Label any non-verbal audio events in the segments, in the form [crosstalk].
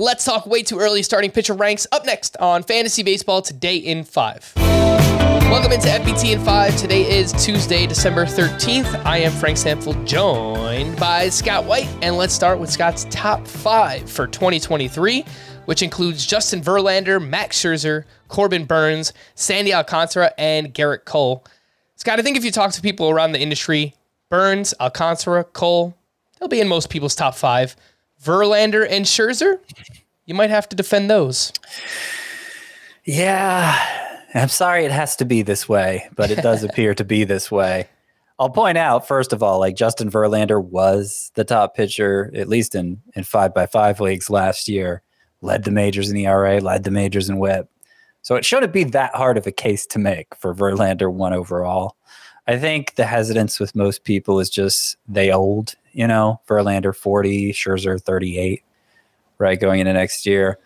Let's talk way too early starting pitcher ranks up next on Fantasy Baseball today in five. Welcome into FBT in five. Today is Tuesday, December 13th. I am Frank Stampfl, joined by Scott White, and let's start with Scott's top five for 2023, which includes Justin Verlander, Max Scherzer, Corbin Burnes, Sandy Alcantara, and Gerrit Cole. Scott, I think if you talk to people around the industry, Burnes, Alcantara, Cole, they'll be in most people's top five. Verlander and Scherzer, you might have to defend those. Yeah, I'm sorry it has to be this way, but it does [laughs] appear to be this way. I'll point out, first of all, like Justin Verlander was the top pitcher, at least in, in five by five leagues last year, led the majors in ERA, led the majors in whip. So it shouldn't be that hard of a case to make for Verlander one overall. I think the hesitance with most people is just they old, you know, Verlander 40, Scherzer 38, right, going into next year.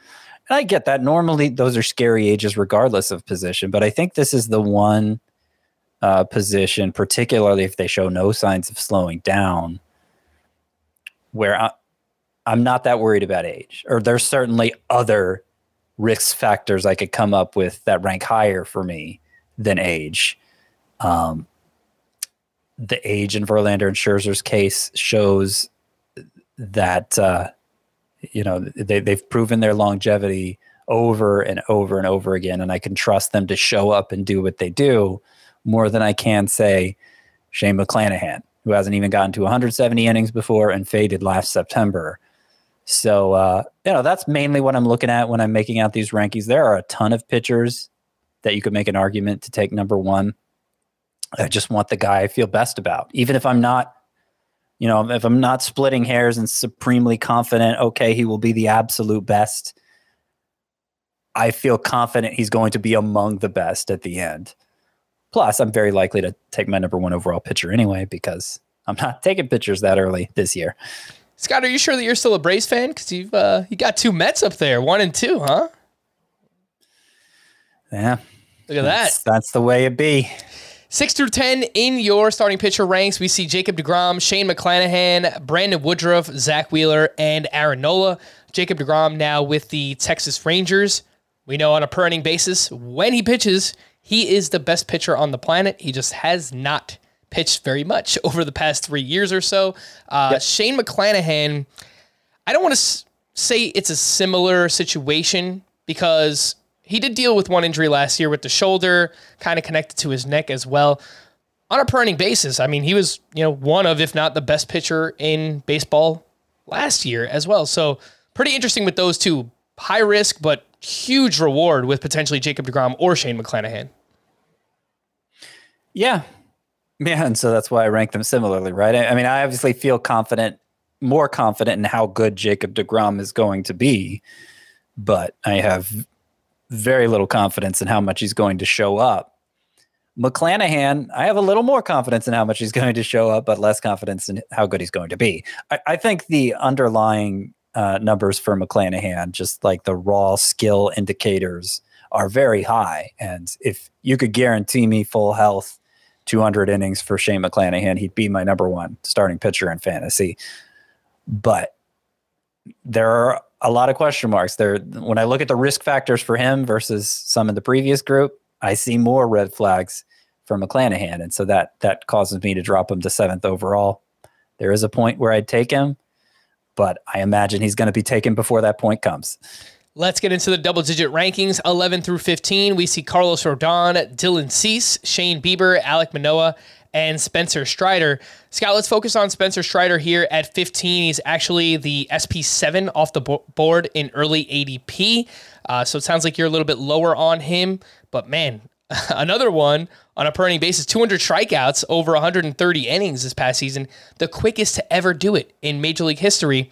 And I get that. Normally, those are scary ages, regardless of position. But I think this is the one uh, position, particularly if they show no signs of slowing down, where I, I'm not that worried about age. Or there's certainly other risk factors I could come up with that rank higher for me than age. Um, the age in Verlander and Scherzer's case shows that uh, you know they they've proven their longevity over and over and over again, and I can trust them to show up and do what they do more than I can say Shane McClanahan, who hasn't even gotten to 170 innings before and faded last September. So uh, you know that's mainly what I'm looking at when I'm making out these rankings. There are a ton of pitchers that you could make an argument to take number one. I just want the guy I feel best about, even if I'm not, you know, if I'm not splitting hairs and supremely confident. Okay, he will be the absolute best. I feel confident he's going to be among the best at the end. Plus, I'm very likely to take my number one overall pitcher anyway because I'm not [laughs] taking pitchers that early this year. Scott, are you sure that you're still a Braves fan? Because you've uh, you got two Mets up there, one and two, huh? Yeah. Look at that's, that. That's the way it be. Six through 10 in your starting pitcher ranks, we see Jacob DeGrom, Shane McClanahan, Brandon Woodruff, Zack Wheeler, and Aaron Nola. Jacob DeGrom now with the Texas Rangers. We know on a per inning basis, when he pitches, he is the best pitcher on the planet. He just has not pitched very much [laughs] over the past three years or so. Uh, yep. Shane McClanahan, I don't want to s- say it's a similar situation because he did deal with one injury last year with the shoulder, kind of connected to his neck as well. On a per inning basis, I mean, he was, you know, one of, if not the best pitcher in baseball last year as well. So pretty interesting with those two. High risk, but huge reward with potentially Jacob DeGrom or Shane McClanahan. Yeah. And so that's why I rank them similarly, right? I, I mean, I obviously feel confident, more confident in how good Jacob DeGrom is going to be, but I have very little confidence in how much he's going to show up. McClanahan, I have a little more confidence in how much he's [laughs] going to show up, but less confidence in how good he's going to be. I, I think the underlying uh, numbers for McClanahan, just like the raw skill indicators, are very high. And if you could guarantee me full health, 200 innings for Shane McClanahan, he'd be my number one starting pitcher in fantasy. But there are a lot of question marks there. When I look at the risk factors for him versus some in the previous group, I see more red flags for McClanahan, and so that that causes me to drop him to seventh overall. There is a point where I'd take him, but I imagine he's going to be taken before that point comes. Let's get into the double digit rankings 11 through 15. We see Carlos Rodon, Dylan Cease, Shane Bieber, Alek Manoah, and Spencer Strider. Scott, let's focus on Spencer Strider here at 15. He's actually the SP7 off the board in early ADP. Uh, so it sounds like you're a little bit lower on him. But man, [laughs] another one on a per inning basis 200 strikeouts over 130 innings this past season, the quickest to ever do it in Major League history.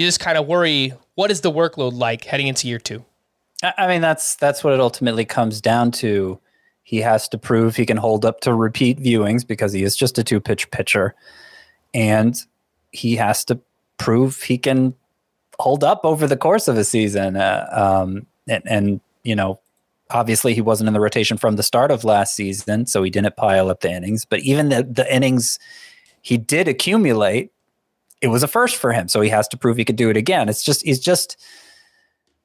You just kind of worry what is the workload like heading into year two? I mean, that's that's what it ultimately comes down to he has to prove he can hold up to repeat viewings because he is just a two pitch pitcher. And he has to prove he can hold up over the course of a season. Uh, um, and, and, you know, obviously he wasn't in the rotation from the start of last season, so he didn't pile up the innings. But even the, the innings he did accumulate, it was a first for him. So he has to prove he could do it again. It's just, he's just,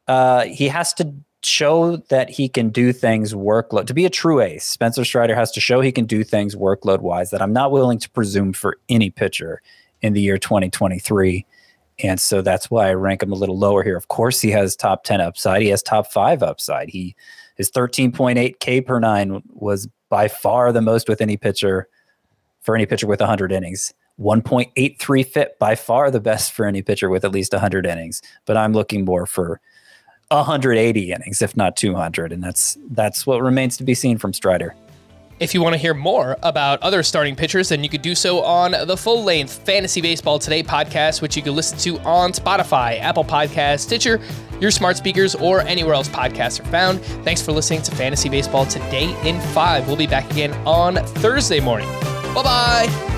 uh, he has to show that he can do things workload to be a true ace. Spencer Strider has to show he can do things workload wise that I'm not willing to presume for any pitcher in the year 2023. And so that's why I rank him a little lower here. Of course, he has top 10 upside. He has top five upside. He his 13.8 K per nine was by far the most with any pitcher for any pitcher with 100 innings. 1.83 FIP by far the best for any pitcher with at least 100 innings. But I'm looking more for 180 innings, if not 200, and that's that's what remains to be seen from Strider. If you want to hear more about other starting pitchers, then you could do so on the full length Fantasy Baseball Today podcast, which you can listen to on Spotify, Apple Podcast, Stitcher, your smart speakers, or anywhere else podcasts are found. Thanks for listening to Fantasy Baseball Today in 5. We'll be back again on Thursday morning. Bye bye.